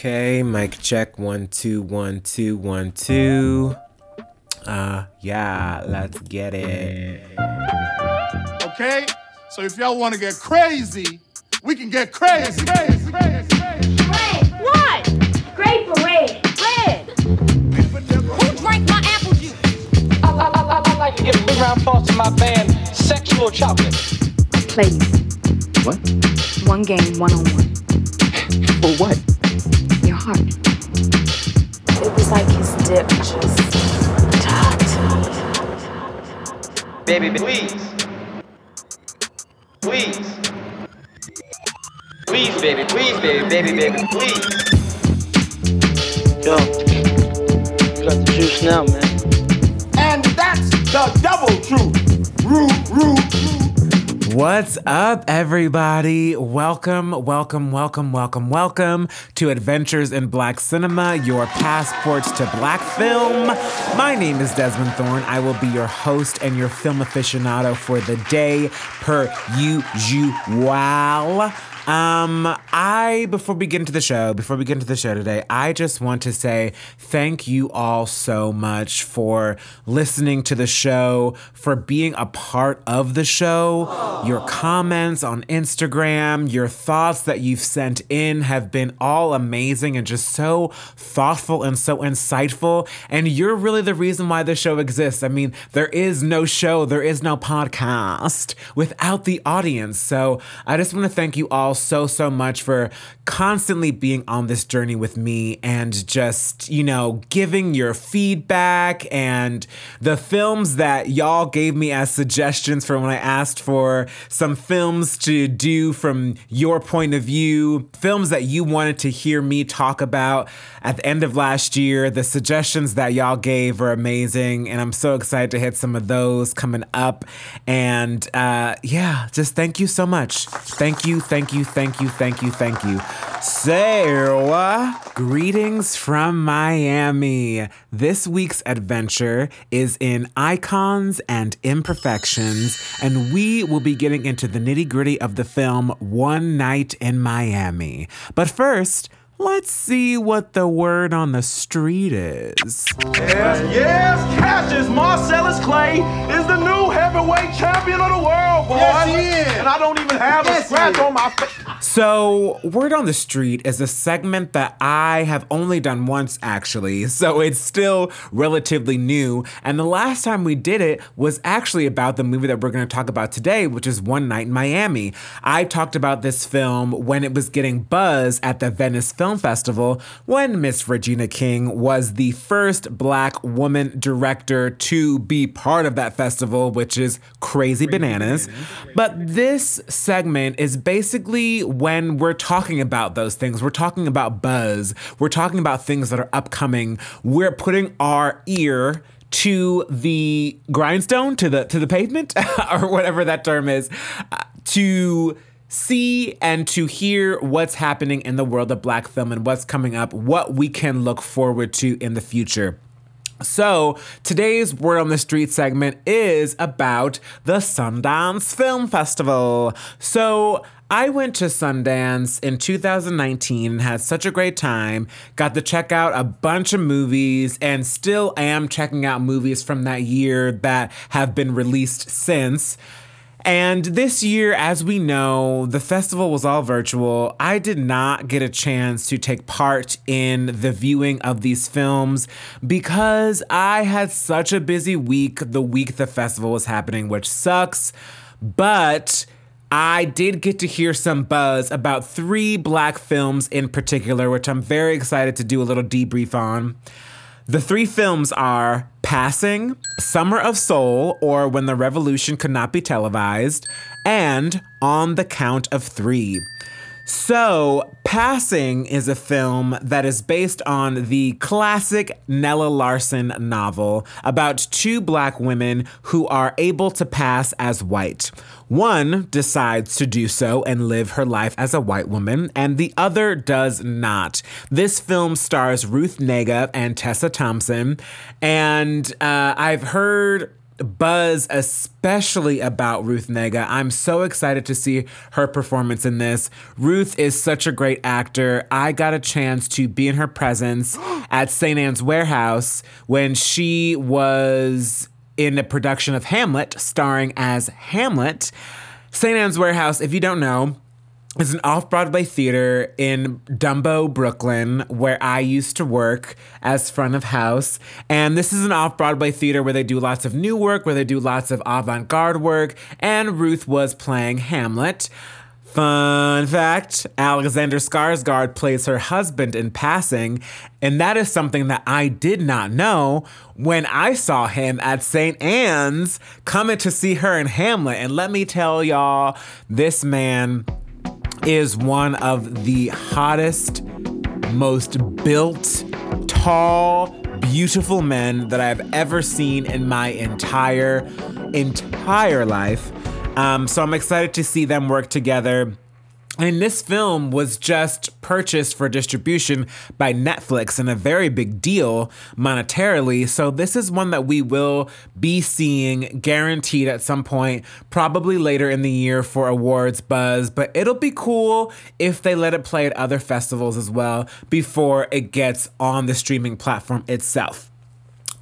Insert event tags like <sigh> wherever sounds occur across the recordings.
Okay, mic check one two one two one two. Uh yeah, let's get it. Okay? So if y'all want to get crazy, we can get crazy. crazy, crazy, crazy. Red. What? Grape or red? Red. Who drank my apple juice? I, I, I, I like to give a big round of applause to my band, Sexual Chocolate. Play you. What? One game, one on one. For what? Your heart. It was like his dip just talked. Baby, please. Please. Please, baby, please, baby, baby, baby, please. Yo, you got the juice now, man. And that's the double truth. Rude, rude, rude. What's up, everybody? Welcome, welcome, welcome, welcome, welcome to Adventures in Black Cinema, your passports to black film. My name is Desmond Thorne. I will be your host and your film aficionado for the day, per usual. Um, I before we get into the show, before we get into the show today, I just want to say thank you all so much for listening to the show, for being a part of the show. Your comments on Instagram, your thoughts that you've sent in have been all amazing and just so thoughtful and so insightful. And you're really the reason why the show exists. I mean, there is no show, there is no podcast without the audience. So I just want to thank you all so, so much for constantly being on this journey with me and just, you know, giving your feedback and the films that y'all gave me as suggestions for when I asked for some films to do from your point of view, films that you wanted to hear me talk about at the end of last year. The suggestions that y'all gave were amazing, and I'm so excited to hit some of those coming up. And uh, yeah, just thank you so much. Thank you, thank you, thank you, thank you, thank you. Uh, greetings from Miami. This week's adventure is in icons and imperfections, and we will be getting into the nitty gritty of the film One Night in Miami. But first, let's see what the word on the street is. Yes, yes, Cassius Marcellus Clay is the new heavyweight champion of the world, boy. Yes, he is. And I don't even have Yes, a scratch on my face. So, Word on the Street is a segment that I have only done once, actually. So, it's still relatively new. And the last time we did it was actually about the movie that we're going to talk about today, which is One Night in Miami. I talked about this film when it was getting buzz at the Venice Film Festival when Miss Regina King was the first black woman director to be part of that festival, which is crazy bananas. But this segment is basically when we're talking about those things. We're talking about buzz. We're talking about things that are upcoming. We're putting our ear to the grindstone, to the to the pavement, <laughs> or whatever that term is, uh, to see and to hear what's happening in the world of black film and what's coming up, what we can look forward to in the future. So, today's Word on the Street segment is about the Sundance Film Festival. So, I went to Sundance in 2019 and had such a great time. Got to check out a bunch of movies and still am checking out movies from that year that have been released since. And this year, as we know, the festival was all virtual. I did not get a chance to take part in the viewing of these films because I had such a busy week the week the festival was happening, which sucks. But I did get to hear some buzz about three black films in particular, which I'm very excited to do a little debrief on. The three films are Passing, Summer of Soul, or When the Revolution Could Not Be Televised, and On the Count of Three. So, Passing is a film that is based on the classic Nella Larsen novel about two black women who are able to pass as white. One decides to do so and live her life as a white woman, and the other does not. This film stars Ruth Negga and Tessa Thompson, and uh, I've heard buzz, especially about Ruth Negga. I'm so excited to see her performance in this. Ruth is such a great actor. I got a chance to be in her presence <gasps> at St. Anne's Warehouse when she was in a production of Hamlet, starring as Hamlet. St. Anne's Warehouse, if you don't know, is an off Broadway theater in Dumbo, Brooklyn, where I used to work as front of house. And this is an off Broadway theater where they do lots of new work, where they do lots of avant garde work. And Ruth was playing Hamlet. Fun fact Alexander Skarsgård plays her husband in passing, and that is something that I did not know when I saw him at St. Anne's coming to see her in Hamlet. And let me tell y'all, this man is one of the hottest, most built, tall, beautiful men that I've ever seen in my entire, entire life. Um, so I'm excited to see them work together. And this film was just purchased for distribution by Netflix and a very big deal monetarily. So, this is one that we will be seeing guaranteed at some point, probably later in the year for awards buzz. But it'll be cool if they let it play at other festivals as well before it gets on the streaming platform itself.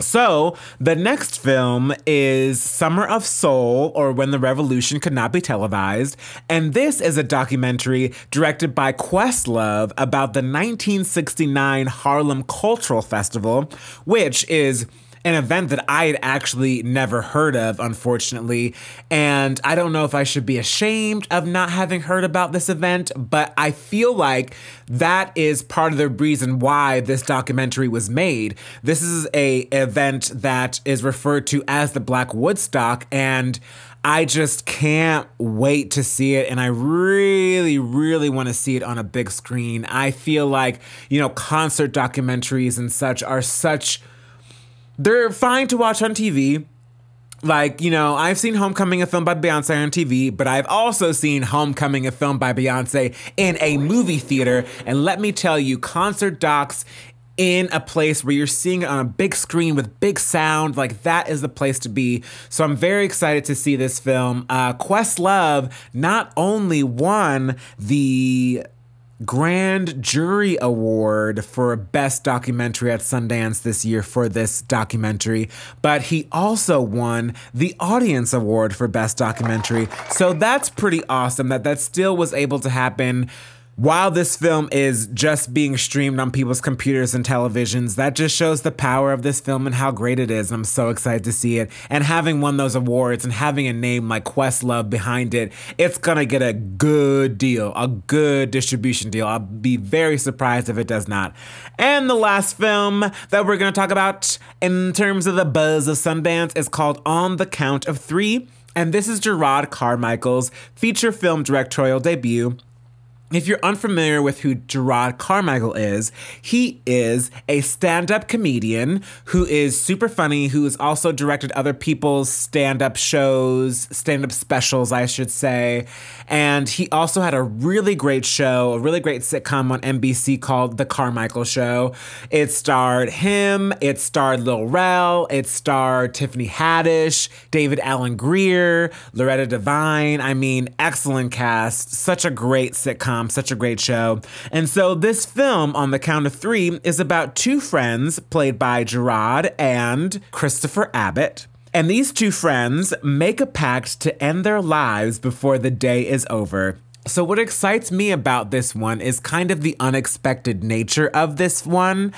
So, the next film is Summer of Soul, or When the Revolution Could Not Be Televised. And this is a documentary directed by Questlove about the 1969 Harlem Cultural Festival, which is an event that I had actually never heard of, unfortunately. And I don't know if I should be ashamed of not having heard about this event, but I feel like that is part of the reason why this documentary was made. This is a event that is referred to as the Black Woodstock and I just can't wait to see it. And I really, really want to see it on a big screen. I feel like, you know, concert documentaries and such are such they're fine to watch on TV. Like, you know, I've seen Homecoming, a film by Beyonce on TV, but I've also seen Homecoming, a film by Beyonce in a movie theater. And let me tell you, concert docs in a place where you're seeing it on a big screen with big sound, like that is the place to be. So I'm very excited to see this film. Uh, Questlove not only won the Grand Jury Award for Best Documentary at Sundance this year for this documentary, but he also won the Audience Award for Best Documentary. So that's pretty awesome that that still was able to happen while this film is just being streamed on people's computers and televisions, that just shows the power of this film and how great it is. I'm so excited to see it. And having won those awards and having a name like Questlove behind it, it's gonna get a good deal, a good distribution deal. I'll be very surprised if it does not. And the last film that we're gonna talk about in terms of the buzz of Sundance is called On the Count of Three. And this is Jerrod Carmichael's feature film directorial debut if you're unfamiliar with who Jerrod Carmichael is, he is a stand up comedian who is super funny, who has also directed other people's stand up shows, stand up specials, I should say. And he also had a really great show, a really great sitcom on NBC called The Carmichael Show. It starred him, it starred Lil Rel, it starred Tiffany Haddish, David Alan Grier, Loretta Devine. I mean, excellent cast, such a great sitcom Um, such a great show. And so this film, on the count of three, is about two friends played by Jerrod and Christopher Abbott. And these two friends make a pact to end their lives before the day is over. So, what excites me about this one is kind of the unexpected nature of this one.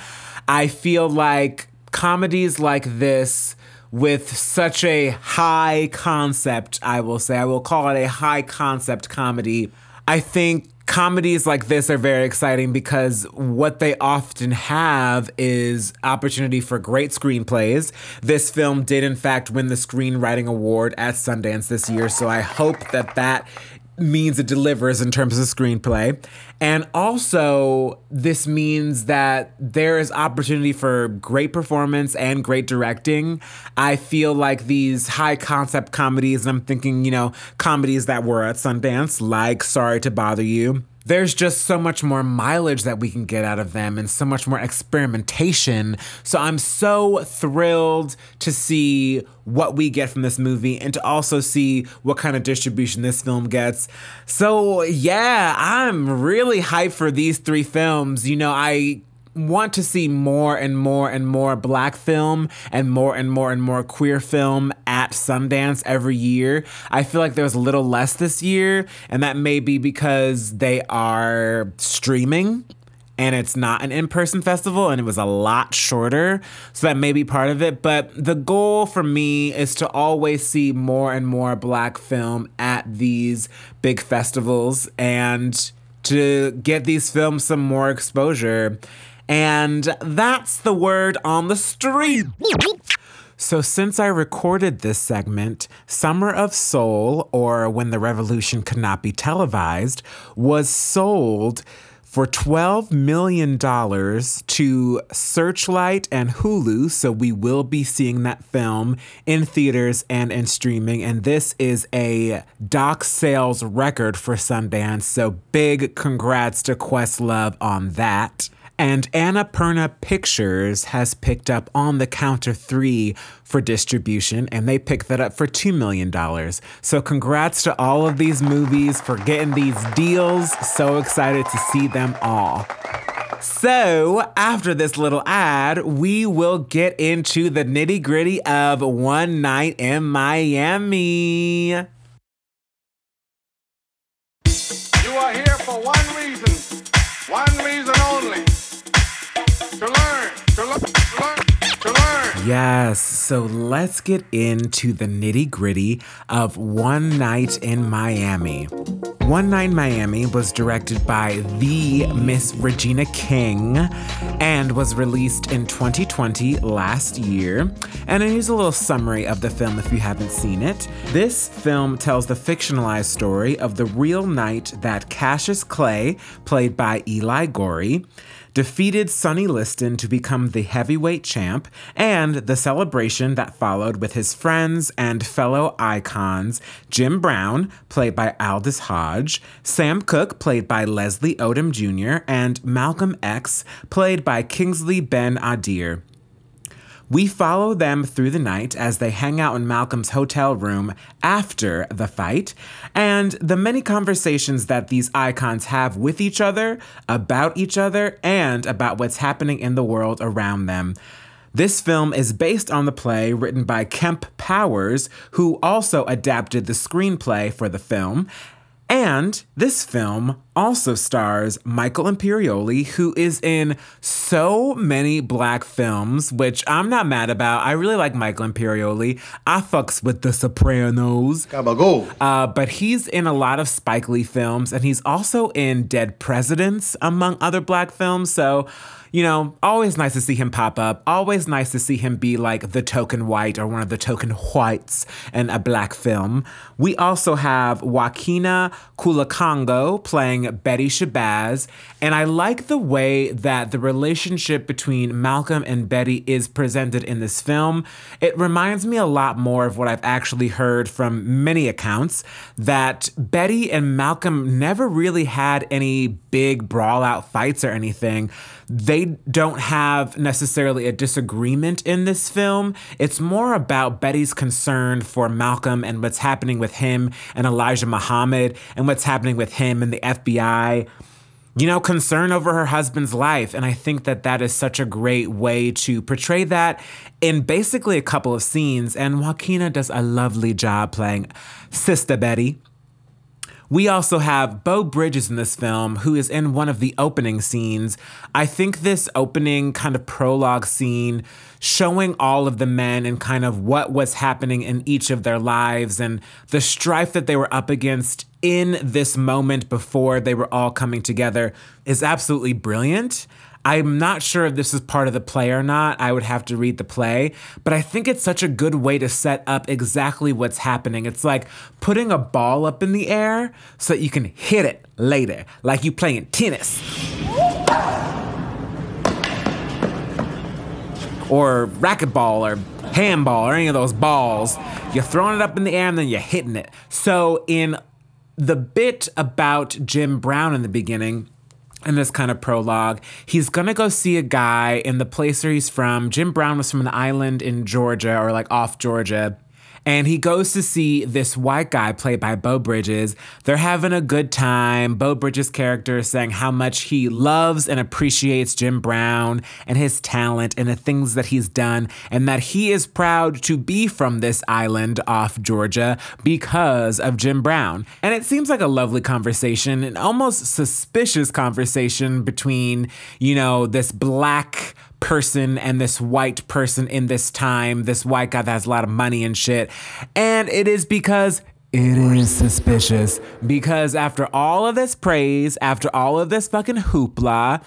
I feel like comedies like this with such a high concept, I will say, I will call it a high concept comedy. I think comedies like this are very exciting because what they often have is opportunity for great screenplays. This film did, in fact, win the Screenwriting Award at Sundance this year, so I hope that that means it delivers in terms of screenplay. And also, this means that there is opportunity for great performance and great directing. I feel like these high concept comedies, and I'm thinking, you know, comedies that were at Sundance, like Sorry to Bother You, there's just so much more mileage that we can get out of them and so much more experimentation. So I'm so thrilled to see what we get from this movie and to also see what kind of distribution this film gets. So, yeah, I'm really hyped for these three films. You know, I want to see more and more and more black film and more and more and more queer film at Sundance every year. I feel like there's a little less this year, and that may be because they are streaming and it's not an in person festival and it was a lot shorter. So that may be part of it. But the goal for me is to always see more and more black film at these big festivals and to get these films some more exposure. And that's the word on the street. So, since I recorded this segment, Summer of Soul, or When the Revolution Could Not Be Televised, was sold for $12 million to Searchlight and Hulu. So we will be seeing that film in theaters and in streaming. And this is a doc sales record for Sundance. So big congrats to Questlove on that. And Annapurna Pictures has picked up On the Count of Three for distribution, and they picked that up for $2 million. So, congrats to all of these movies for getting these deals. So excited to see them all. So, after this little ad, we will get into the nitty gritty of One Night in Miami. You are here for one reason, one reason only Yes, so let's get into the nitty gritty of One Night in Miami. One Night in Miami was directed by the Miss Regina King and was released in 2020 last year. And here's a little summary of the film if you haven't seen it. This film tells the fictionalized story of the real night that Cassius Clay, played by Eli Goree, defeated Sonny Liston to become the heavyweight champ, and the celebration that followed with his friends and fellow icons Jim Brown, played by Aldis Hodge, Sam Cooke, played by Leslie Odom Jr., and Malcolm X, played by Kingsley Ben Adir. We follow them through the night as they hang out in Malcolm's hotel room after the fight, and the many conversations that these icons have with each other, about each other, and about what's happening in the world around them. This film is based on the play written by Kemp Powers, who also adapted the screenplay for the film. And this film also stars Michael Imperioli, who is in so many black films, which I'm not mad about. I really like Michael Imperioli. I fucks with The Sopranos. Uh, but he's in a lot of Spike Lee films, and he's also in Dead Presidents, among other black films. So, you know, always nice to see him pop up. Always nice to see him be like the token white or one of the token whites in a black film. We also have Joaquina Kalukango playing Betty Shabazz, and I like the way that the relationship between Malcolm and Betty is presented in this film. It reminds me a lot more of what I've actually heard from many accounts that Betty and Malcolm never really had any big brawl out fights or anything they don't have necessarily a disagreement in this film. It's more about Betty's concern for Malcolm and what's happening with him and Elijah Muhammad and what's happening with him and the FBI. You know, concern over her husband's life. And I think that that is such a great way to portray that in basically a couple of scenes. And Joaquina does a lovely job playing Sister Betty. We also have Beau Bridges in this film, who is in one of the opening scenes. I think this opening kind of prologue scene showing all of the men and kind of what was happening in each of their lives and the strife that they were up against in this moment before they were all coming together is absolutely brilliant. I'm not sure if this is part of the play or not. I would have to read the play, but I think it's such a good way to set up exactly what's happening. It's like putting a ball up in the air so that you can hit it later, like you playing tennis. Or racquetball or handball or any of those balls. You're throwing it up in the air and then you're hitting it. So in the bit about Jim Brown in the beginning in this kind of prologue, he's gonna go see a guy in the place where he's from. Jim Brown was from an island in Georgia or like off Georgia. And he goes to see this white guy played by Beau Bridges. They're having a good time. Beau Bridges' character is saying how much he loves and appreciates Jim Brown and his talent and the things that he's done, and that he is proud to be from this island off Georgia because of Jim Brown. And it seems like a lovely conversation, an almost suspicious conversation between, you know, this black person and this white person in this time, this white guy that has a lot of money and shit. And it is because it is suspicious. Because after all of this praise, after all of this fucking hoopla,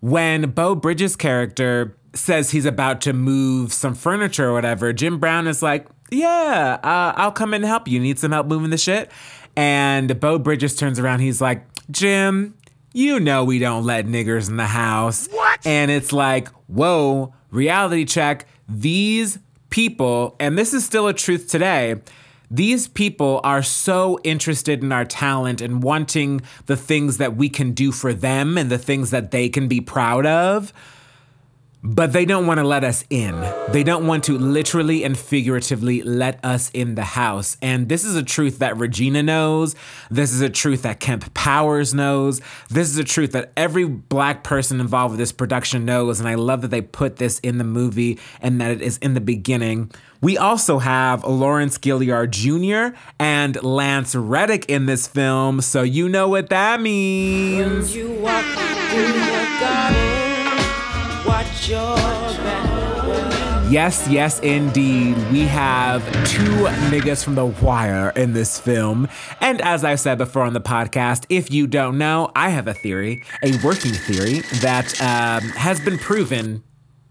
when Beau Bridges' character says he's about to move some furniture or whatever, Jim Brown is like, Yeah, uh, I'll come in and help you. Need some help moving the shit? And Beau Bridges turns around. He's like, Jim, you know we don't let niggers in the house. What? And it's like, whoa, reality check. These people, and this is still a truth today, these people are so interested in our talent and wanting the things that we can do for them and the things that they can be proud of but they don't want to let us in. They don't want to literally and figuratively let us in the house. And this is a truth that Regina knows. This is a truth that Kemp Powers knows. This is a truth that every black person involved with this production knows. And I love that they put this in the movie and that it is in the beginning. We also have Lawrence Gilliard Jr. and Lance Reddick in this film, so you know what that means. Yes, yes, indeed. We have two niggas from The Wire in this film. And as I've said before on the podcast, if you don't know, I have a theory, a working theory that um, has been proven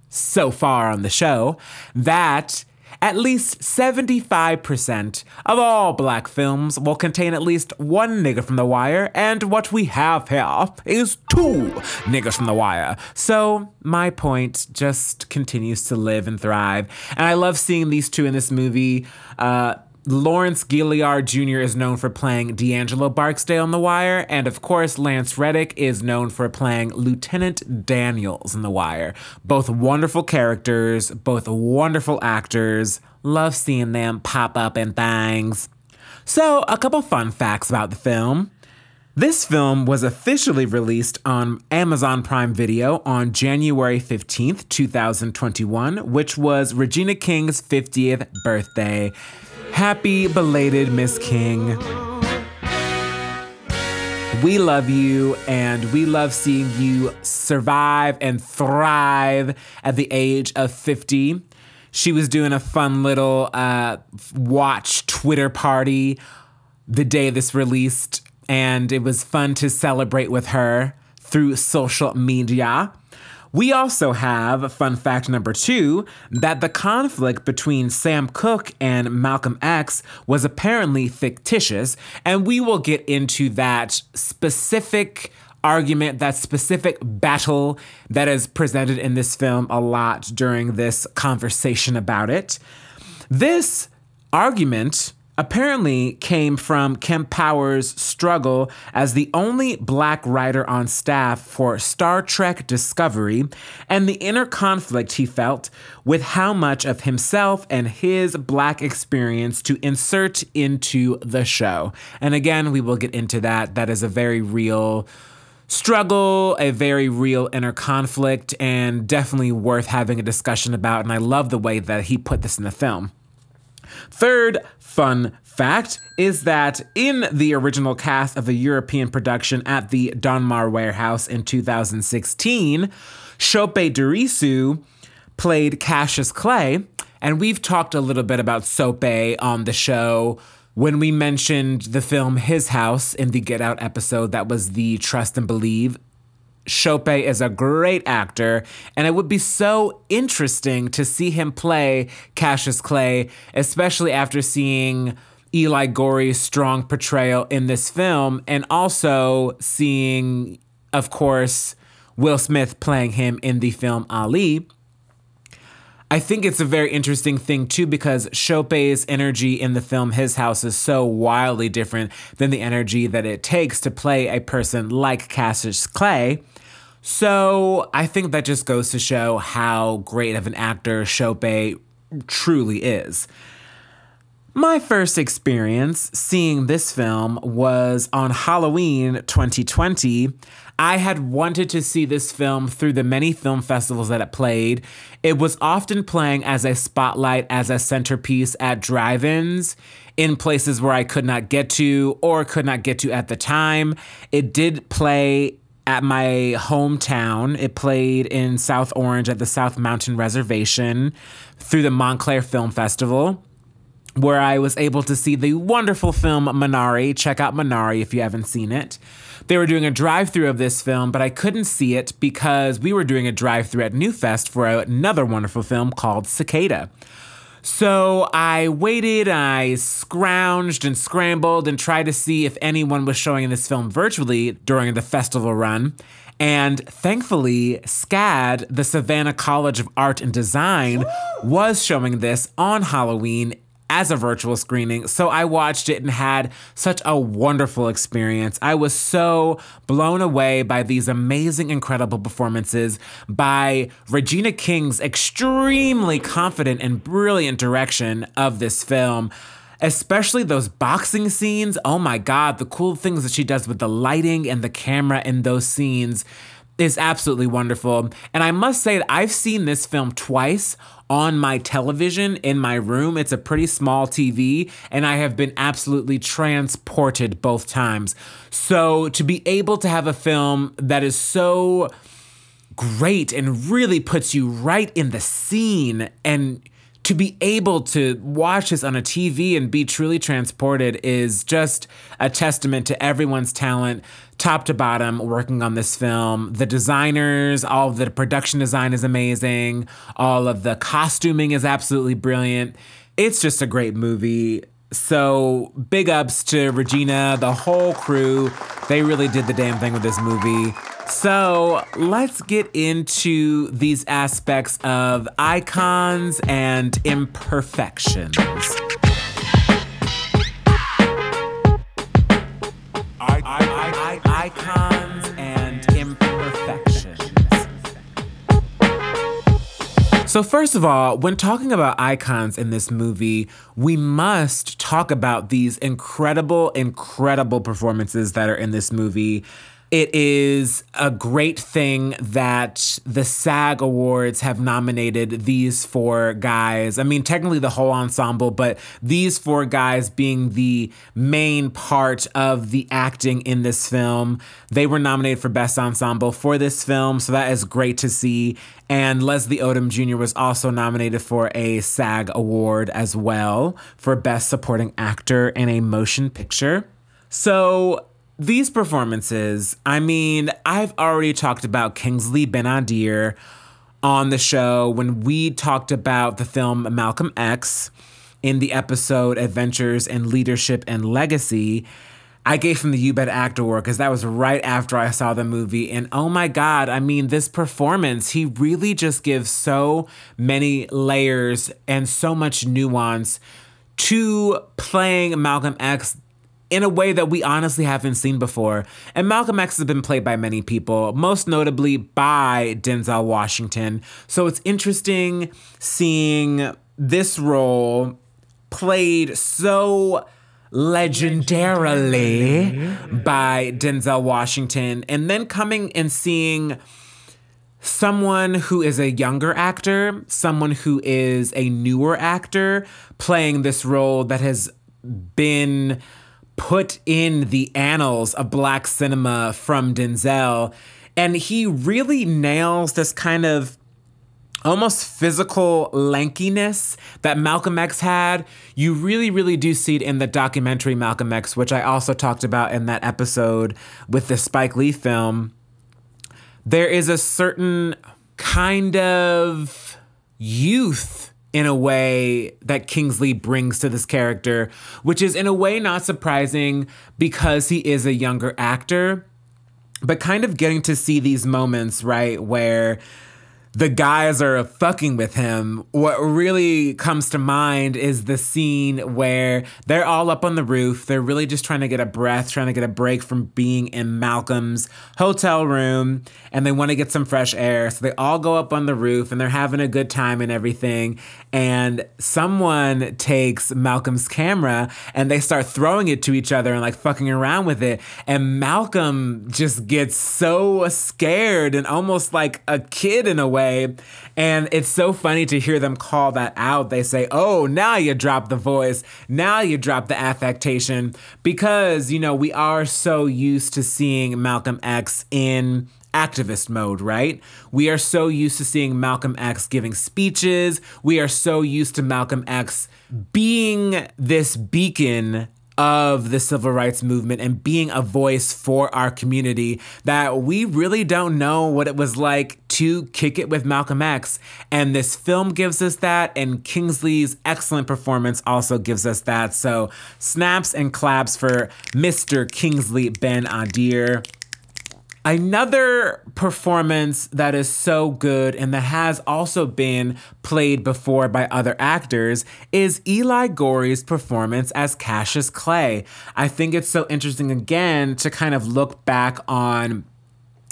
so far on the show that at least 75% of all black films will contain at least one nigga from The Wire, and what we have here is two niggas from The Wire. So my point just continues to live and thrive. And I love seeing these two in this movie. Uh, Lawrence Gilliard Jr. is known for playing D'Angelo Barksdale on The Wire, and of course, Lance Reddick is known for playing Lieutenant Daniels in The Wire. Both wonderful characters, both wonderful actors. Love seeing them pop up in things. So, a couple fun facts about the film. This film was officially released on Amazon Prime Video on January 15th, 2021, which was Regina King's 50th birthday. Happy belated Miss King. We love you and we love seeing you survive and thrive at the age of 50. She was doing a fun little uh, watch Twitter party the day this released, and it was fun to celebrate with her through social media. We also have, fun fact number two, that the conflict between Sam Cooke and Malcolm X was apparently fictitious, and we will get into that specific argument, that specific battle that is presented in this film a lot during this conversation about it. This argument apparently came from Kemp Powers' struggle as the only black writer on staff for Star Trek Discovery and the inner conflict he felt with how much of himself and his black experience to insert into the show. And again, we will get into that. That is a very real struggle, a very real inner conflict, and definitely worth having a discussion about. And I love the way that he put this in the film. Third fun fact is that in the original cast of a European production at the Donmar Warehouse in 2016, Sope Dirisu played Cassius Clay, and we've talked a little bit about Sope on the show when we mentioned the film His House in the Get Out episode that was the Trust and Believe Sope is a great actor, and it would be so interesting to see him play Cassius Clay, especially after seeing Eli Goree's strong portrayal in this film, and also seeing, of course, Will Smith playing him in the film Ali. I think it's a very interesting thing too because Sope's energy in the film His House is so wildly different than the energy that it takes to play a person like Cassius Clay. So I think that just goes to show how great of an actor Sope truly is. My first experience seeing this film was on Halloween 2020. I had wanted to see this film through the many film festivals that it played. It was often playing as a spotlight, as a centerpiece at drive ins in places where I could not get to or could not get to at the time. It did play at my hometown. It played in South Orange at the South Mountain Reservation through the Montclair Film Festival where I was able to see the wonderful film Minari. Check out Minari if you haven't seen it. They were doing a drive through of this film, but I couldn't see it because we were doing a drive through at Newfest for another wonderful film called Cicada. So I waited, I scrounged and scrambled and tried to see if anyone was showing this film virtually during the festival run. And thankfully, SCAD, the Savannah College of Art and Design, was showing this on Halloween as a virtual screening. So I watched it and had such a wonderful experience. I was so blown away by these amazing, incredible performances by Regina King's extremely confident and brilliant direction of this film. Especially those boxing scenes. Oh my God, the cool things that she does with the lighting and the camera in those scenes is absolutely wonderful. And I must say that I've seen this film twice on my television in my room. It's a pretty small TV, and I have been absolutely transported both times. So to be able to have a film that is so great and really puts you right in the scene and to be able to watch this on a TV and be truly transported is just a testament to everyone's talent, top to bottom, working on this film. The designers, all the production design is amazing, all of the costuming is absolutely brilliant. It's just a great movie. So, big ups to Regina, the whole crew. They really did the damn thing with this movie. So let's get into these aspects of icons and imperfections. Icons and imperfections. So, first of all, when talking about icons in this movie, we must talk about these incredible, incredible performances that are in this movie. It is a great thing that the SAG Awards have nominated these four guys. I mean, technically the whole ensemble, but these four guys being the main part of the acting in this film. They were nominated for Best Ensemble for this film, so that is great to see. And Leslie Odom Jr. was also nominated for a SAG Award as well for Best Supporting Actor in a Motion Picture. So, these performances, I mean, I've already talked about Kingsley Benadir on the show when we talked about the film Malcolm X in the episode Adventures in Leadership and Legacy. I gave him the You Bet Actor Award because that was right after I saw the movie. And oh my God, I mean, this performance, he really just gives so many layers and so much nuance to playing Malcolm X in a way that we honestly haven't seen before. And Malcolm X has been played by many people, most notably by Denzel Washington. So it's interesting seeing this role played so legendarily by Denzel Washington, and then coming and seeing someone who is a younger actor, someone who is a newer actor, playing this role that has been put in the annals of black cinema from Denzel. And he really nails this kind of almost physical lankiness that Malcolm X had. You really, really do see it in the documentary Malcolm X, which I also talked about in that episode with the Spike Lee film. There is a certain kind of youth in a way that Kingsley brings to this character, which is in a way not surprising because he is a younger actor, but kind of getting to see these moments, right, where the guys are fucking with him, what really comes to mind is the scene where they're all up on the roof. They're really just trying to get a breath, trying to get a break from being in Malcolm's hotel room, and they want to get some fresh air. So they all go up on the roof and they're having a good time and everything. And someone takes Malcolm's camera and they start throwing it to each other and like fucking around with it. And Malcolm just gets so scared and almost like a kid in a way. And it's so funny to hear them call that out. They say, oh, now you drop the voice. Now you drop the affectation. Because, you know, we are so used to seeing Malcolm X in activist mode, right? We are so used to seeing Malcolm X giving speeches. We are so used to Malcolm X being this beacon of the civil rights movement and being a voice for our community that we really don't know what it was like to kick it with Malcolm X. And this film gives us that, and Kingsley's excellent performance also gives us that. So, snaps and claps for Mr. Kingsley Ben Adir. Another performance that is so good and that has also been played before by other actors is Eli Goree's performance as Cassius Clay. I think it's so interesting again to kind of look back on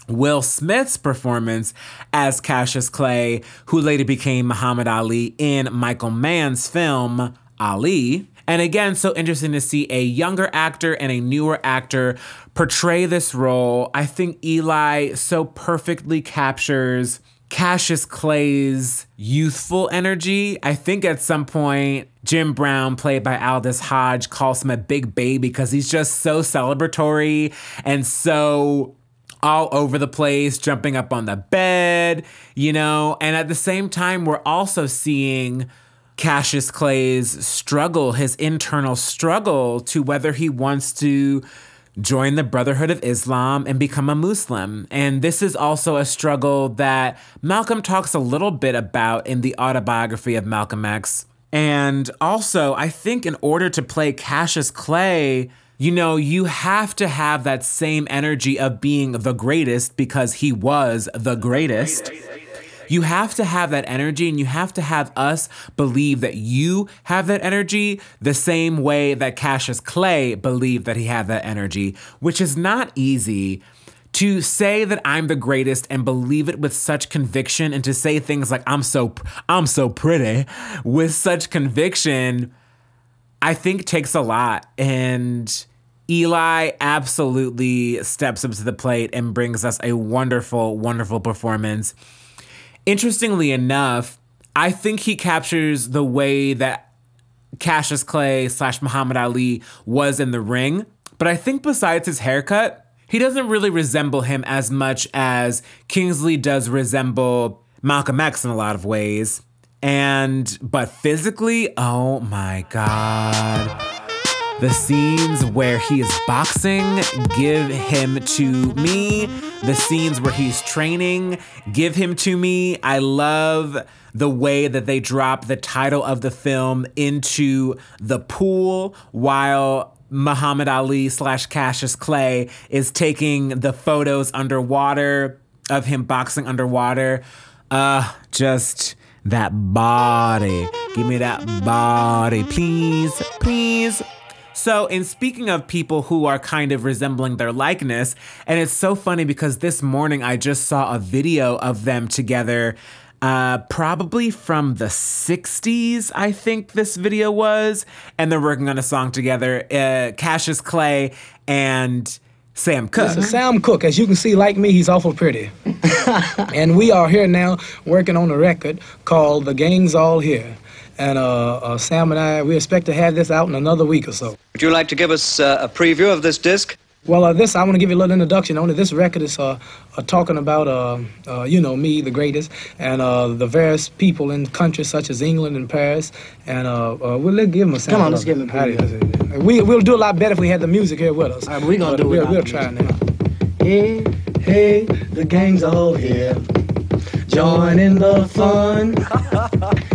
Will Smith's performance as Cassius Clay, who later became Muhammad Ali in Michael Mann's film Ali. And again, so interesting to see a younger actor and a newer actor portray this role. I think Eli so perfectly captures Cassius Clay's youthful energy. I think at some point, Jim Brown, played by Aldis Hodge, calls him a big baby because he's just so celebratory and so all over the place, jumping up on the bed, you know. And at the same time, we're also seeing Cassius Clay's struggle, his internal struggle to whether he wants to join the Brotherhood of Islam and become a Muslim. And this is also a struggle that Malcolm talks a little bit about in the autobiography of Malcolm X. And also, I think in order to play Cassius Clay, you know, you have to have that same energy of being the greatest because he was the greatest. You have to have that energy and you have to have us believe that you have that energy the same way that Cassius Clay believed that he had that energy, which is not easy. To say that I'm the greatest and believe it with such conviction and to say things like I'm so I'm so pretty with such conviction I think takes a lot and Eli absolutely steps up to the plate and brings us a wonderful wonderful performance. Interestingly enough, I think he captures the way that Cassius Clay slash Muhammad Ali was in the ring. But I think besides his haircut, he doesn't really resemble him as much as Kingsley does resemble Malcolm X in a lot of ways. And, but physically, oh my God. The scenes where he is boxing, give him to me. The scenes where he's training, give him to me. I love the way that they drop the title of the film into the pool while Muhammad Ali slash Cassius Clay is taking the photos underwater of him boxing underwater. Uh, just that body. Give me that body, please, please. So, in speaking of people who are kind of resembling their likeness, and it's so funny because this morning I just saw a video of them together. Uh, probably from the 60s, I think this video was. And they're working on a song together. Uh, Cassius Clay and Sam Cooke. So Sam Cooke, as you can see, like me, he's awful pretty. <laughs> and we are here now working on a record called The Gang's All Here. And uh, uh, Sam and I, we expect to have this out in another week or so. Would you like to give us uh, a preview of this disc? Well, uh, this I want to give you a little introduction Only. This record is uh, uh, talking about, uh, uh, you know, me, the greatest, and uh, the various people in countries such as England and Paris. And uh, uh, we'll give them a sample. Come on, let's give it. them a We, we'll do a lot better if we had the music here with us. All right, we're gonna do it we'll, without we'll the try now. Hey, hey, the gang's all here. Join in the fun.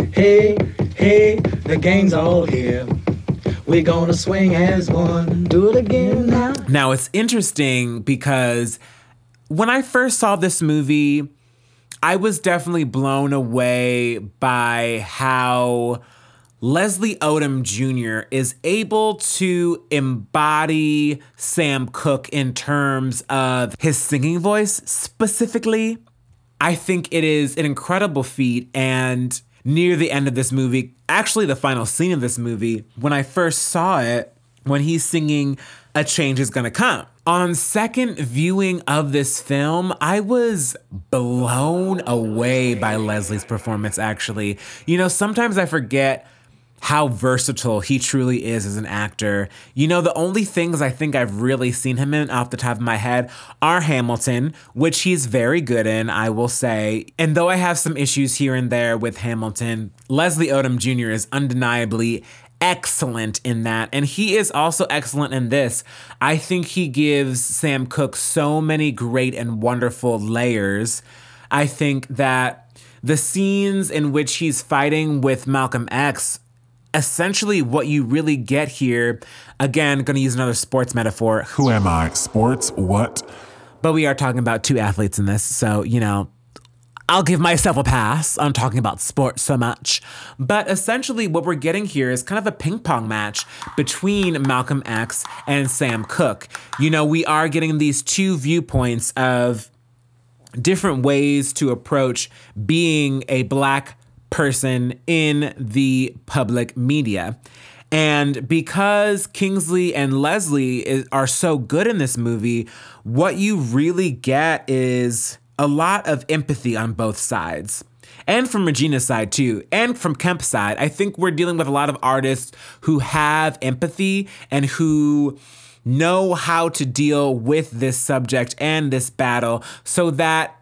<laughs> hey, hey, the gang's all here. We're gonna swing as one. Do it again now. Now, it's interesting because when I first saw this movie, I was definitely blown away by how Leslie Odom Jr. is able to embody Sam Cooke in terms of his singing voice specifically. I think it is an incredible feat. And near the end of this movie, actually, the final scene of this movie, when I first saw it, when he's singing A Change is Gonna Come. On second viewing of this film, I was blown away by Leslie's performance, actually. You know, sometimes I forget how versatile he truly is as an actor. You know, the only things I think I've really seen him in off the top of my head are Hamilton, which he's very good in, I will say. And though I have some issues here and there with Hamilton, Leslie Odom Jr. is undeniably excellent in that. And he is also excellent in this. I think he gives Sam Cooke so many great and wonderful layers. I think that the scenes in which he's fighting with Malcolm X essentially what you really get here. Again going to use another sports metaphor. Who am i? Sports? What? But we are talking about two athletes in this so you know I'll give myself a pass on talking about sports so much. But essentially, what we're getting here is kind of a ping pong match between Malcolm X and Sam Cooke. You know, we are getting these two viewpoints of different ways to approach being a black person in the public media. And because Kingsley and Leslie is, are so good in this movie, what you really get is a lot of empathy on both sides. And from Regina's side too, and from Kemp's side. I think we're dealing with a lot of artists who have empathy and who know how to deal with this subject and this battle so that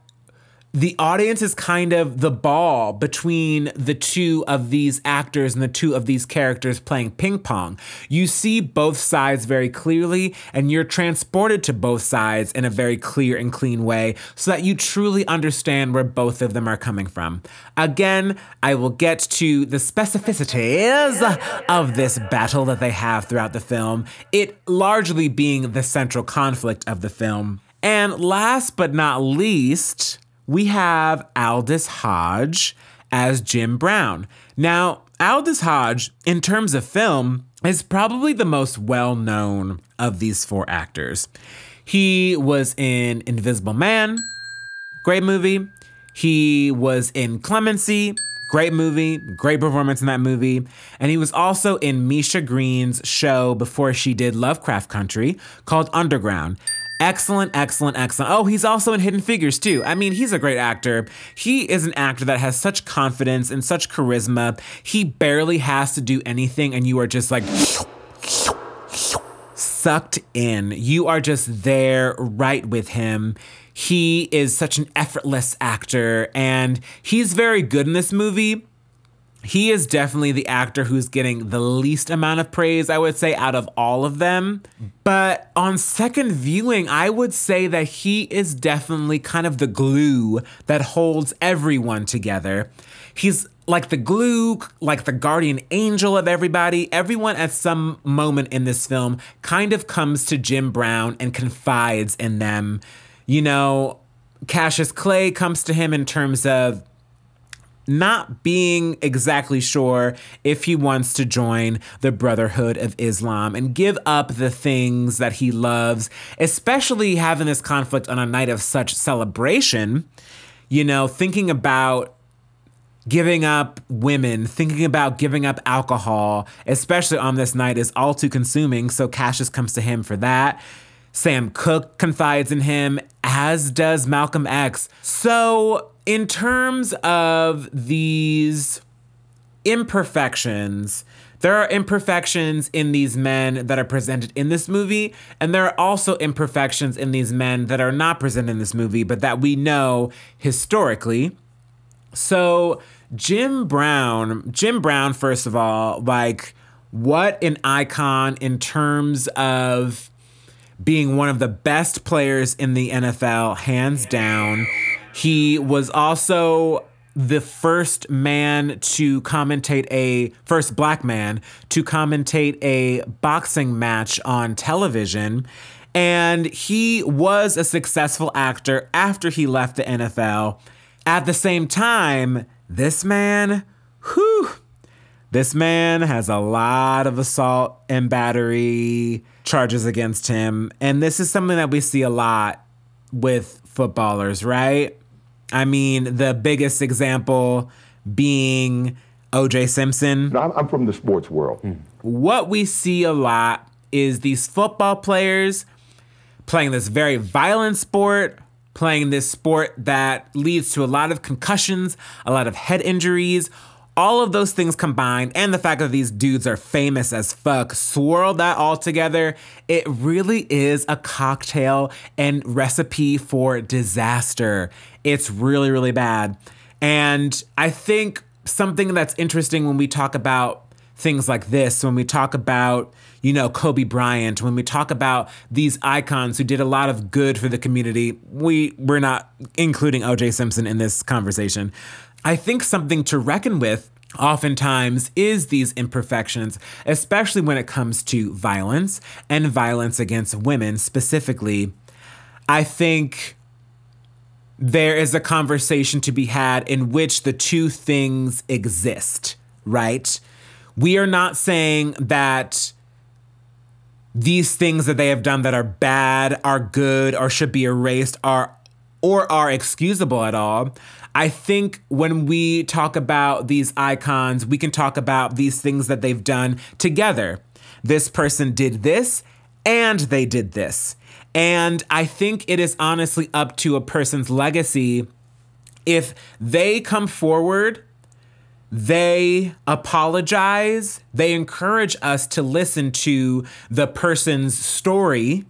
the audience is kind of the ball between the two of these actors and the two of these characters playing ping pong. You see both sides very clearly, and you're transported to both sides in a very clear and clean way so that you truly understand where both of them are coming from. Again, I will get to the specificities of this battle that they have throughout the film, it largely being the central conflict of the film. And last but not least, we have Aldis Hodge as Jim Brown. Now, Aldis Hodge, in terms of film, is probably the most well known of these four actors. He was in Invisible Man, great movie. He was in Clemency, great movie, great performance in that movie. And he was also in Misha Green's show before she did Lovecraft Country called Underground. Excellent, excellent, excellent. Oh, he's also in Hidden Figures too. I mean, he's a great actor. He is an actor that has such confidence and such charisma. He barely has to do anything, and you are just like sucked in. You are just there right with him. He is such an effortless actor, and he's very good in this movie he is definitely the actor who's getting the least amount of praise, I would say, out of all of them. But on second viewing, I would say that he is definitely kind of the glue that holds everyone together. He's like the glue, like the guardian angel of everybody. Everyone at some moment in this film kind of comes to Jim Brown and confides in them. You know, Cassius Clay comes to him in terms of not being exactly sure if he wants to join the Brotherhood of Islam and give up the things that he loves, especially having this conflict on a night of such celebration. You know, thinking about giving up women, thinking about giving up alcohol, especially on this night, is all too consuming. So Cassius comes to him for that. Sam Cooke confides in him, as does Malcolm X. So in terms of these imperfections, there are imperfections in these men that are presented in this movie, and there are also imperfections in these men that are not presented in this movie, but that we know historically. So, Jim Brown, Jim Brown, first of all, like, what an icon in terms of being one of the best players in the NFL, hands down. He was also the first man to commentate a first black man to commentate a boxing match on television and he was a successful actor after he left the NFL At the same time, this man, whew, this man has a lot of assault and battery charges against him. And this is something that we see a lot with footballers, right? I mean, the biggest example being OJ Simpson. No, I'm, I'm from the sports world. Hmm. What we see a lot is these football players playing this very violent sport, playing this sport that leads to a lot of concussions, a lot of head injuries. All of those things combined, and the fact that these dudes are famous as fuck, swirl that all together, it really is a cocktail and recipe for disaster. It's really, really bad. And I think something that's interesting when we talk about things like this, when we talk about, you know, Kobe Bryant, when we talk about these icons who did a lot of good for the community, we we're not including OJ Simpson in this conversation. I think something to reckon with oftentimes is these imperfections, especially when it comes to violence and violence against women specifically. I think there is a conversation to be had in which the two things exist, right? We are not saying that these things that they have done that are bad, are good, or should be erased, are or are excusable at all. I think when we talk about these icons, we can talk about these things that they've done together. This person did this and they did this. And I think it is honestly up to a person's legacy if they come forward, they apologize, they encourage us to listen to the person's story,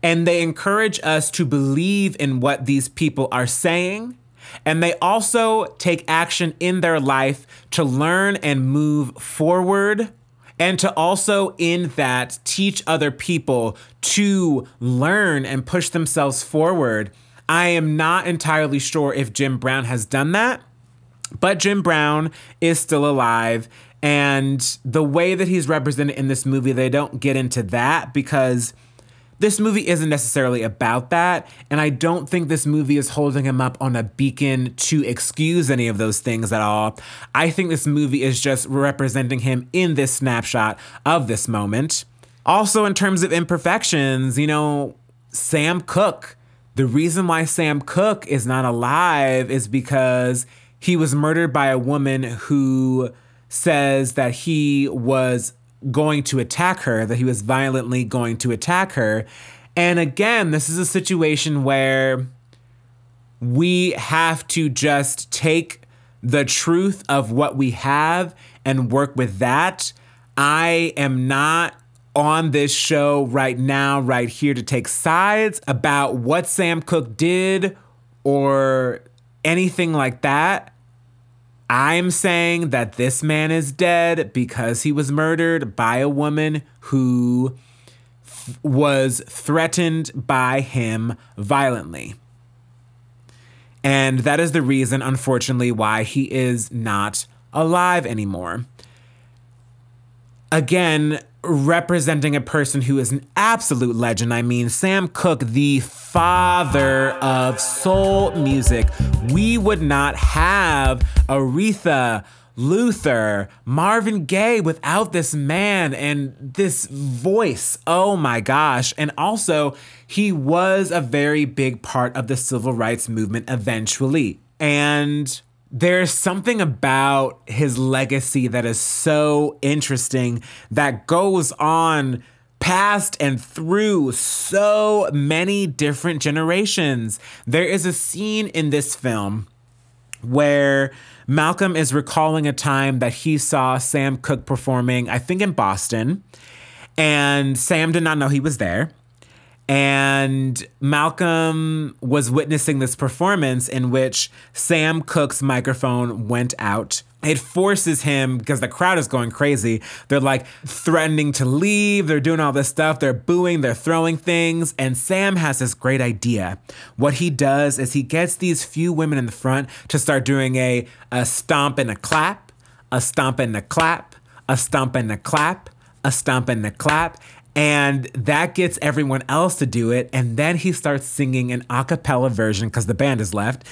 and they encourage us to believe in what these people are saying. And they also take action in their life to learn and move forward and to also in that teach other people to learn and push themselves forward. I am not entirely sure if Jim Brown has done that, but Jim Brown is still alive. And the way that he's represented in this movie, they don't get into that because this movie isn't necessarily about that. And I don't think this movie is holding him up on a beacon to excuse any of those things at all. I think this movie is just representing him in this snapshot of this moment. Also, in terms of imperfections, you know, Sam Cooke. The reason why Sam Cooke is not alive is because he was murdered by a woman who says that he was going to attack her, that he was violently going to attack her. And again, this is a situation where we have to just take the truth of what we have and work with that. I am not on this show right now, right here, to take sides about what Sam Cooke did or anything like that. I'm saying that this man is dead because he was murdered by a woman who f- was threatened by him violently. And that is the reason, unfortunately, why he is not alive anymore. Again, representing a person who is an absolute legend. I mean, Sam Cooke, the father of soul music. We would not have Aretha, Luther, Marvin Gaye without this man and this voice. Oh my gosh. And also, he was a very big part of the civil rights movement eventually. And there's something about his legacy that is so interesting that goes on past and through so many different generations. There is a scene in this film where Malcolm is recalling a time that he saw Sam Cooke performing, I think in Boston, and Sam did not know he was there. And Malcolm was witnessing this performance in which Sam Cooke's microphone went out. It forces him, because the crowd is going crazy, they're like threatening to leave, they're doing all this stuff, they're booing, they're throwing things. And Sam has this great idea. What he does is he gets these few women in the front to start doing a, a stomp and a clap, a stomp and a clap, a stomp and a clap, a stomp and a clap. And that gets everyone else to do it. And then he starts singing an a cappella version because the band is left.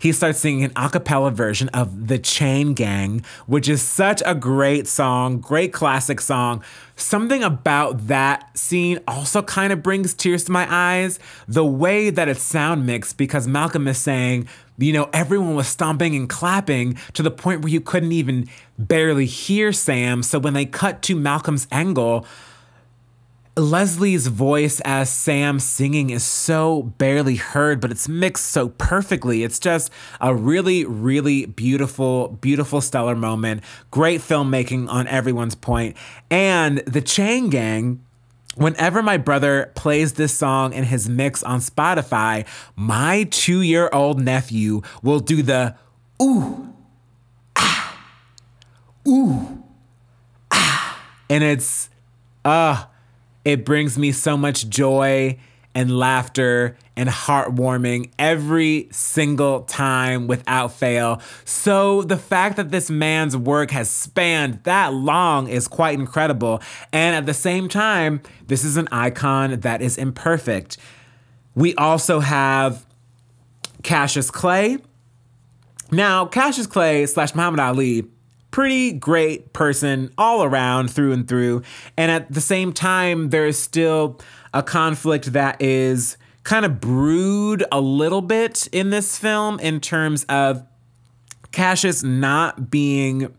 he starts singing an a cappella version of The Chain Gang, which is such a great song, great classic song. Something about that scene also kind of brings tears to my eyes. The way that it's sound mixed, because Malcolm is saying, you know, everyone was stomping and clapping to the point where you couldn't even barely hear Sam. So when they cut to Malcolm's angle, Leslie's voice as Sam singing is so barely heard, but it's mixed so perfectly. It's just a really, really beautiful, beautiful, stellar moment. Great filmmaking on everyone's point. And the Chain Gang, whenever my brother plays this song in his mix on Spotify, my two year old nephew will do the ooh, ah, ooh, ah. And it's, uh, it brings me so much joy and laughter and heartwarming every single time without fail. So, the fact that this man's work has spanned that long is quite incredible. And at the same time, this is an icon that is imperfect. We also have Cassius Clay. Now, Cassius Clay slash Muhammad Ali pretty great person all around through and through. And at the same time, there's still a conflict that is kind of brewed a little bit in this film in terms of Cassius not being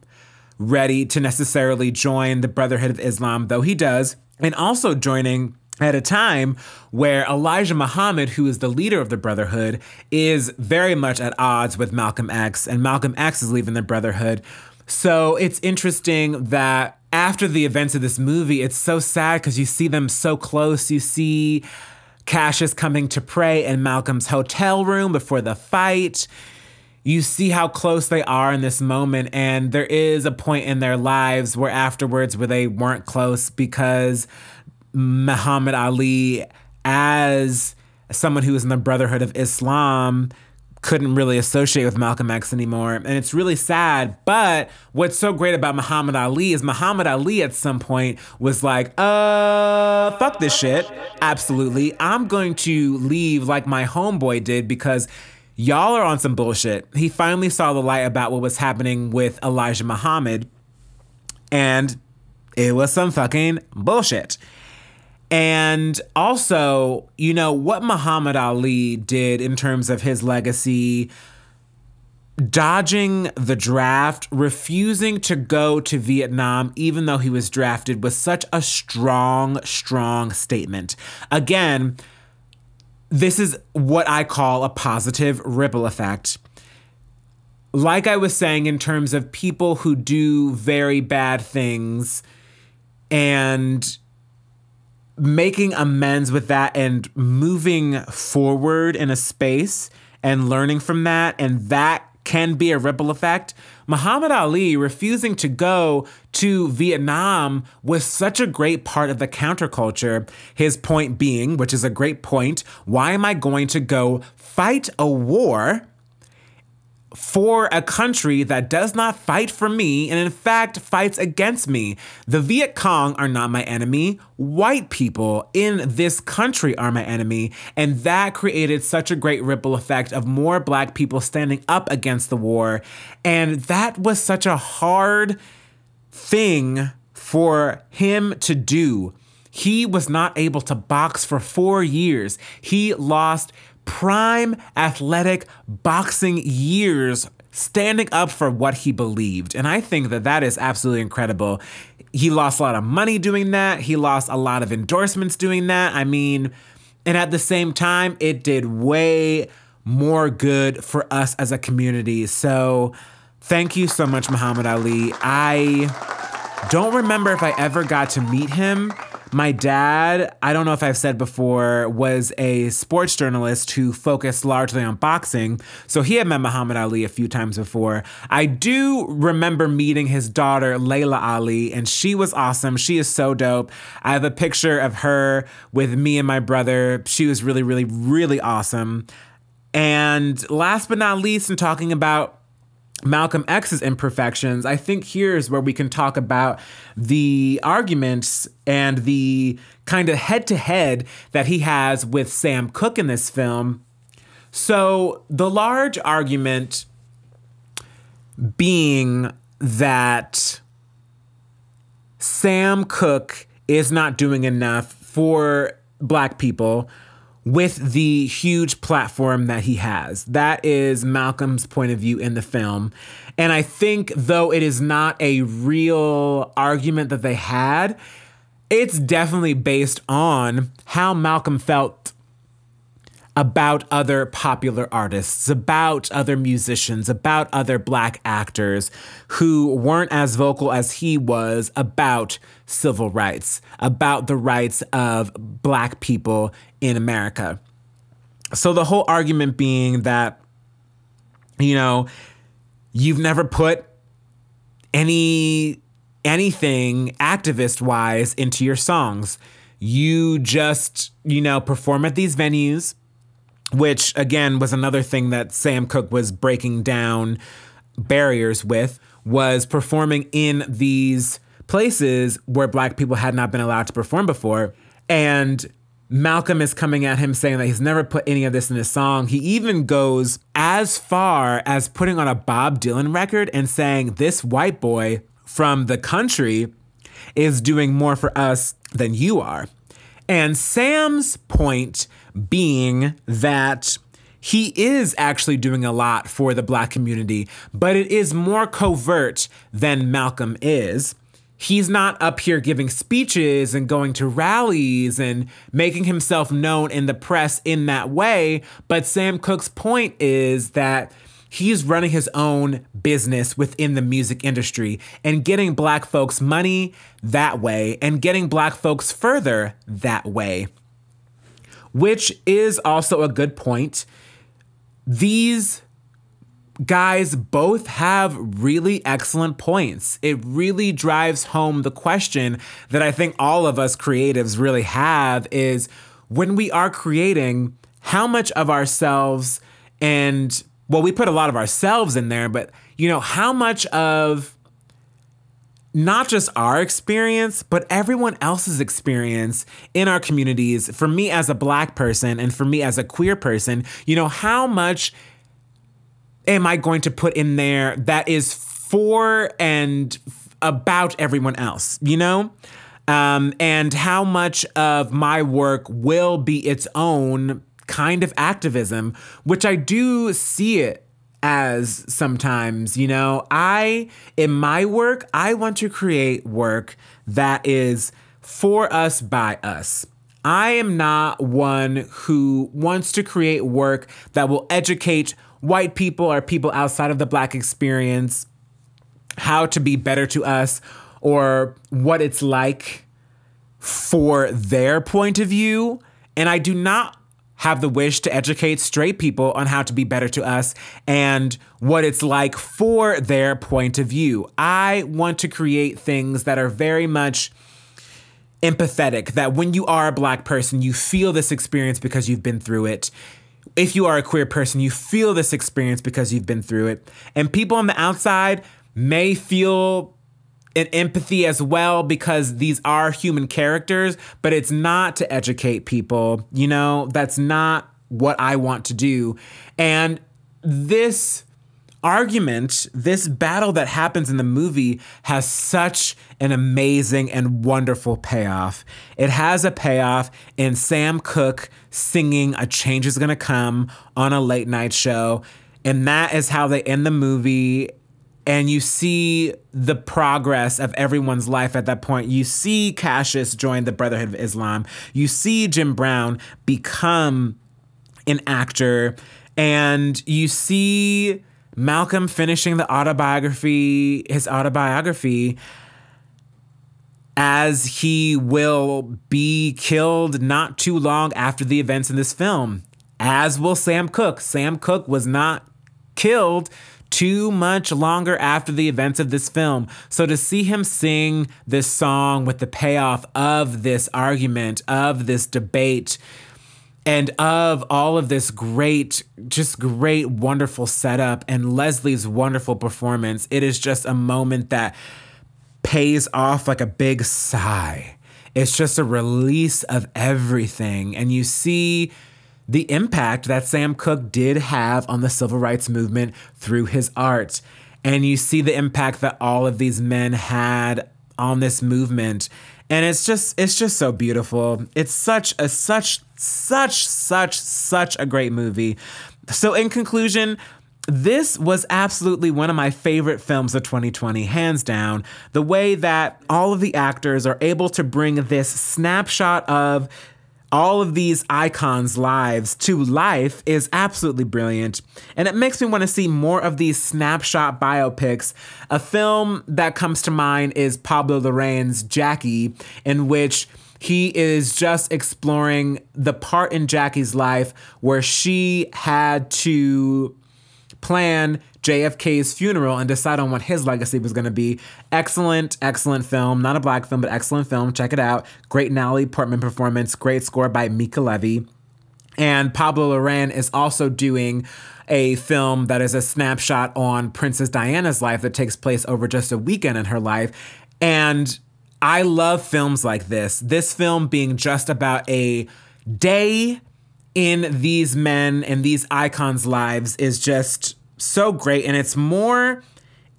ready to necessarily join the Brotherhood of Islam, though he does, and also joining at a time where Elijah Muhammad, who is the leader of the Brotherhood, is very much at odds with Malcolm X, and Malcolm X is leaving the Brotherhood so it's interesting that after the events of this movie, it's so sad because you see them so close. You see Cassius coming to pray in Malcolm's hotel room before the fight. You see how close they are in this moment, and there is a point in their lives where afterwards where they weren't close because Muhammad Ali, as someone who was in the Brotherhood of Islam, couldn't really associate with Malcolm X anymore. And it's really sad. But what's so great about Muhammad Ali is Muhammad Ali at some point was like, uh, fuck this shit. Absolutely. I'm going to leave like my homeboy did because y'all are on some bullshit. He finally saw the light about what was happening with Elijah Muhammad. And it was some fucking bullshit. And also, you know, what Muhammad Ali did in terms of his legacy, dodging the draft, refusing to go to Vietnam, even though he was drafted, was such a strong, strong statement. Again, this is what I call a positive ripple effect. Like I was saying, in terms of people who do very bad things and making amends with that and moving forward in a space and learning from that and that can be a ripple effect. Muhammad Ali refusing to go to Vietnam was such a great part of the counterculture. His point being, which is a great point, why am I going to go fight a war for a country that does not fight for me and in fact fights against me. The Viet Cong are not my enemy. White people in this country are my enemy. And that created such a great ripple effect of more black people standing up against the war. And that was such a hard thing for him to do. He was not able to box for four years. He lost prime athletic boxing years standing up for what he believed. And I think that that is absolutely incredible. He lost a lot of money doing that, he lost a lot of endorsements doing that. I mean, and at the same time, it did way more good for us as a community. So, thank you so much, Muhammad Ali. I don't remember if I ever got to meet him. My dad, I don't know if I've said before, was a sports journalist who focused largely on boxing. So he had met Muhammad Ali a few times before. I do remember meeting his daughter, Laila Ali, and she was awesome. She is so dope. I have a picture of her with me and my brother. She was really, really, really awesome. And last but not least, in talking about Malcolm X's imperfections, I think here's where we can talk about the arguments and the kind of head to head that he has with Sam Cooke in this film. So the large argument being that Sam Cooke is not doing enough for black people with the huge platform that he has. That is Malcolm's point of view in the film. And I think, though it is not a real argument that they had, it's definitely based on how Malcolm felt about other popular artists, about other musicians, about other black actors who weren't as vocal as he was about civil rights, about the rights of black people in America. So the whole argument being that, you know, you've never put any anything activist wise into your songs. You just, you know, perform at these venues which again was another thing that Sam Cooke was breaking down barriers with was performing in these places where black people had not been allowed to perform before and Malcolm is coming at him saying that he's never put any of this in his song. He even goes as far as putting on a Bob Dylan record and saying this white boy from the country is doing more for us than you are. And Sam's point being that he is actually doing a lot for the black community, but it is more covert than Malcolm is. He's not up here giving speeches and going to rallies and making himself known in the press in that way. But Sam Cooke's point is that he's running his own business within the music industry and getting black folks money that way and getting black folks further that way which is also a good point. These guys both have really excellent points. It really drives home the question that I think all of us creatives really have is when we are creating, how much of ourselves and well, we put a lot of ourselves in there, but you know, how much of not just our experience, but everyone else's experience in our communities. For me as a black person and for me as a queer person, you know, how much am I going to put in there that is for and about everyone else, you know? Um, and how much of my work will be its own kind of activism, which I do see it as sometimes, you know, I, in my work, I want to create work that is for us by us. I am not one who wants to create work that will educate white people or people outside of the black experience how to be better to us or what it's like for their point of view. And I do not have the wish to educate straight people on how to be better to us and what it's like for their point of view. I want to create things that are very much empathetic, that when you are a black person, you feel this experience because you've been through it. If you are a queer person, you feel this experience because you've been through it. And people on the outside may feel an empathy as well because these are human characters, but it's not to educate people. You know, that's not what I want to do. And this argument, this battle that happens in the movie has such an amazing and wonderful payoff. It has a payoff in Sam Cooke singing A Change is Gonna Come on a late night show. And that is how they end the movie and you see the progress of everyone's life at that point. You see Cassius join the Brotherhood of Islam. You see Jim Brown become an actor, and you see Malcolm finishing the autobiography, his autobiography, as he will be killed not too long after the events in this film, as will Sam Cooke. Sam Cooke was not killed too much longer after the events of this film. So to see him sing this song with the payoff of this argument, of this debate, and of all of this great, just great, wonderful setup and Leslie's wonderful performance, it is just a moment that pays off like a big sigh. It's just a release of everything. And you see the impact that Sam Cooke did have on the civil rights movement through his art. And you see the impact that all of these men had on this movement. And it's just it's just so beautiful. It's such a such such such such a great movie. So in conclusion, this was absolutely one of my favorite films of 2020, hands down. The way that all of the actors are able to bring this snapshot of all of these icons' lives to life is absolutely brilliant. And it makes me want to see more of these snapshot biopics. A film that comes to mind is Pablo Larraín's Jackie, in which he is just exploring the part in Jackie's life where she had to plan JFK's funeral and decide on what his legacy was going to be. Excellent, excellent film. Not a black film, but excellent film. Check it out. Great Natalie Portman performance. Great score by Mica Levi. And Pablo Larraín is also doing a film that is a snapshot on Princess Diana's life that takes place over just a weekend in her life. And I love films like this. This film being just about a day in these men and these icons' lives is just so great. And it's more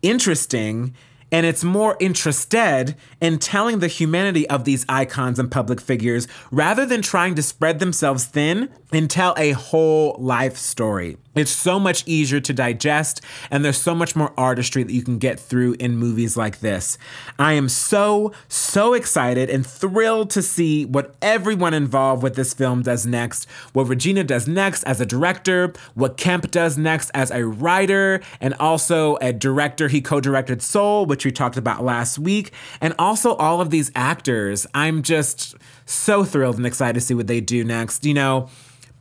interesting and it's more interested in telling the humanity of these icons and public figures rather than trying to spread themselves thin and tell a whole life story. It's so much easier to digest, and there's so much more artistry that you can get through in movies like this. I am so, so excited and thrilled to see what everyone involved with this film does next, what Regina does next as a director, what Kemp does next as a writer, and also a director. He co directed Soul, which we talked about last week, and also all of these actors. I'm just so thrilled and excited to see what they do next. You know,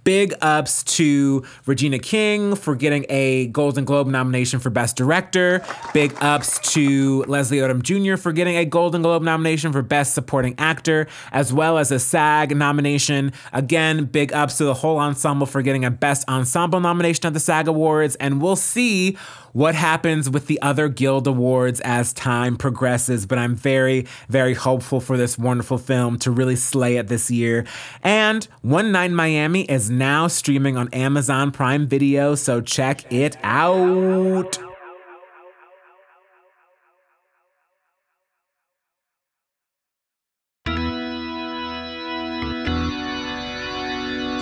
Big ups to Regina King for getting a Golden Globe nomination for Best Director. Big ups to Leslie Odom Jr. for getting a Golden Globe nomination for Best Supporting Actor, as well as a SAG nomination. Again, big ups to the whole ensemble for getting a Best Ensemble nomination at the SAG Awards. And we'll see what happens with the other Guild Awards as time progresses. But I'm very, very hopeful for this wonderful film to really slay it this year. And One Night Miami is now streaming on Amazon Prime Video, so check it out.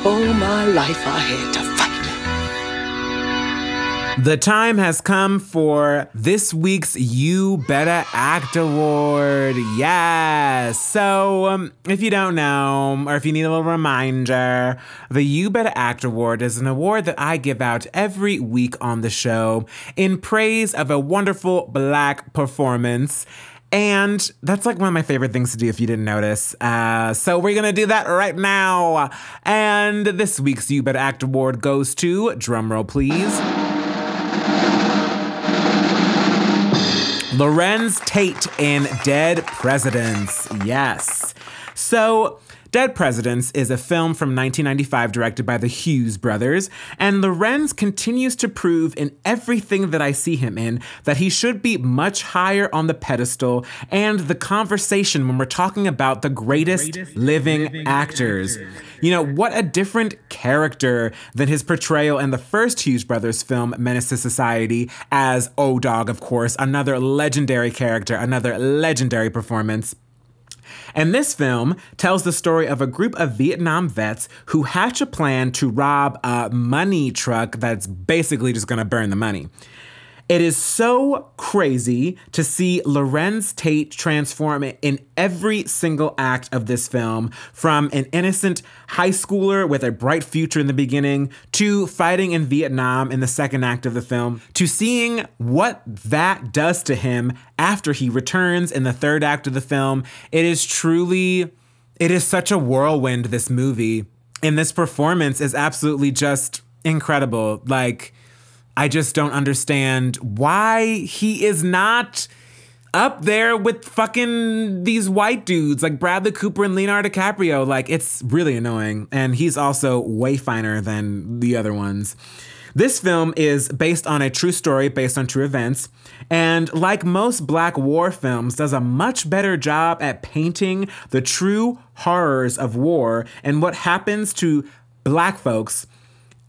All my life I fight. The time has come for this week's You Better Act Award. Yes. So, um, if you don't know, or if you need a little reminder, the You Better Act Award is an award that I give out every week on the show in praise of a wonderful black performance. And that's like one of my favorite things to do if you didn't notice. Uh, so we're gonna do that right now. And this week's You Better Act Award goes to, drumroll please. Larenz Tate in Dead Presidents. Yes. So, Dead Presidents is a film from 1995 directed by the Hughes brothers, and Larenz continues to prove in everything that I see him in that he should be much higher on the pedestal and the conversation when we're talking about the greatest, greatest living, living actors. actors. You know, what a different character than his portrayal in the first Hughes brothers film, Menace to Society, as O Dog, of course, another legendary character, another legendary performance. And this film tells the story of a group of Vietnam vets who hatch a plan to rob a money truck that's basically just gonna burn the money. It is so crazy to see Larenz Tate transform in every single act of this film from an innocent high schooler with a bright future in the beginning to fighting in Vietnam in the second act of the film to seeing what that does to him after he returns in the third act of the film. It is truly, it is such a whirlwind, this movie. And this performance is absolutely just incredible. Like, I just don't understand why he is not up there with fucking these white dudes like Bradley Cooper and Leonardo DiCaprio. Like, it's really annoying. And he's also way finer than the other ones. This film is based on a true story based on true events, and like most black war films, does a much better job at painting the true horrors of war and what happens to black folks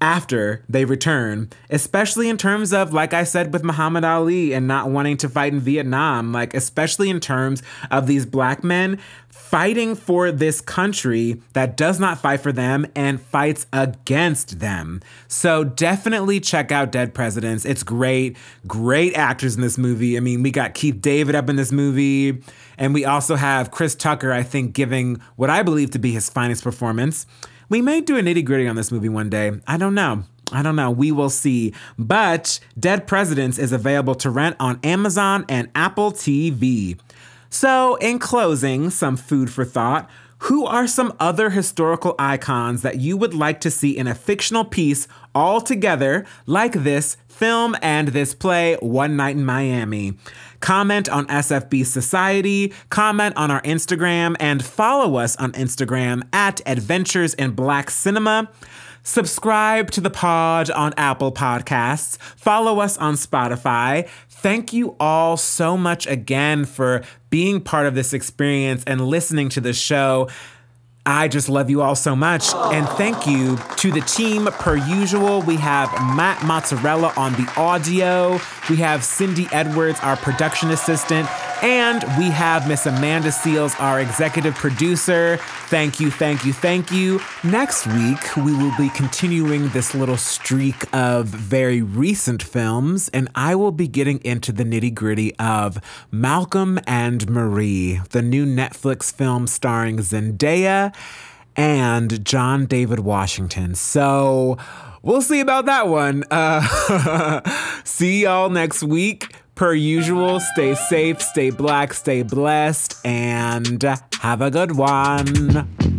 after they return, especially in terms of, like I said, with Muhammad Ali and not wanting to fight in Vietnam, like, especially in terms of these black men fighting for this country that does not fight for them and fights against them. So definitely check out Dead Presidents. It's great. Great actors in this movie. I mean, we got Keith David up in this movie, and we also have Chris Tucker, I think, giving what I believe to be his finest performance. We may do a nitty gritty on this movie one day. I don't know. I don't know. We will see. But Dead Presidents is available to rent on Amazon and Apple TV. So, in closing, some food for thought. Who are some other historical icons that you would like to see in a fictional piece all together, like this film and this play, One Night in Miami? Comment on SFB Society, comment on our Instagram, and follow us on Instagram at Adventures in Black Cinema. Subscribe to the pod on Apple Podcasts. Follow us on Spotify. Thank you all so much again for being part of this experience and listening to the show. I just love you all so much. And thank you to the team, per usual. We have Matt Mozzarella on the audio, we have Cindy Edwards, our production assistant, and we have Miss Amanda Seales, our executive producer. Thank you, thank you, thank you. Next week, we will be continuing this little streak of very recent films, and I will be getting into the nitty gritty of Malcolm and Marie, the new Netflix film starring Zendaya and John David Washington. So we'll see about that one. Uh, <laughs> see y'all next week. Per usual, stay safe, stay black, stay blessed, and have a good one.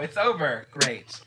It's over. Great.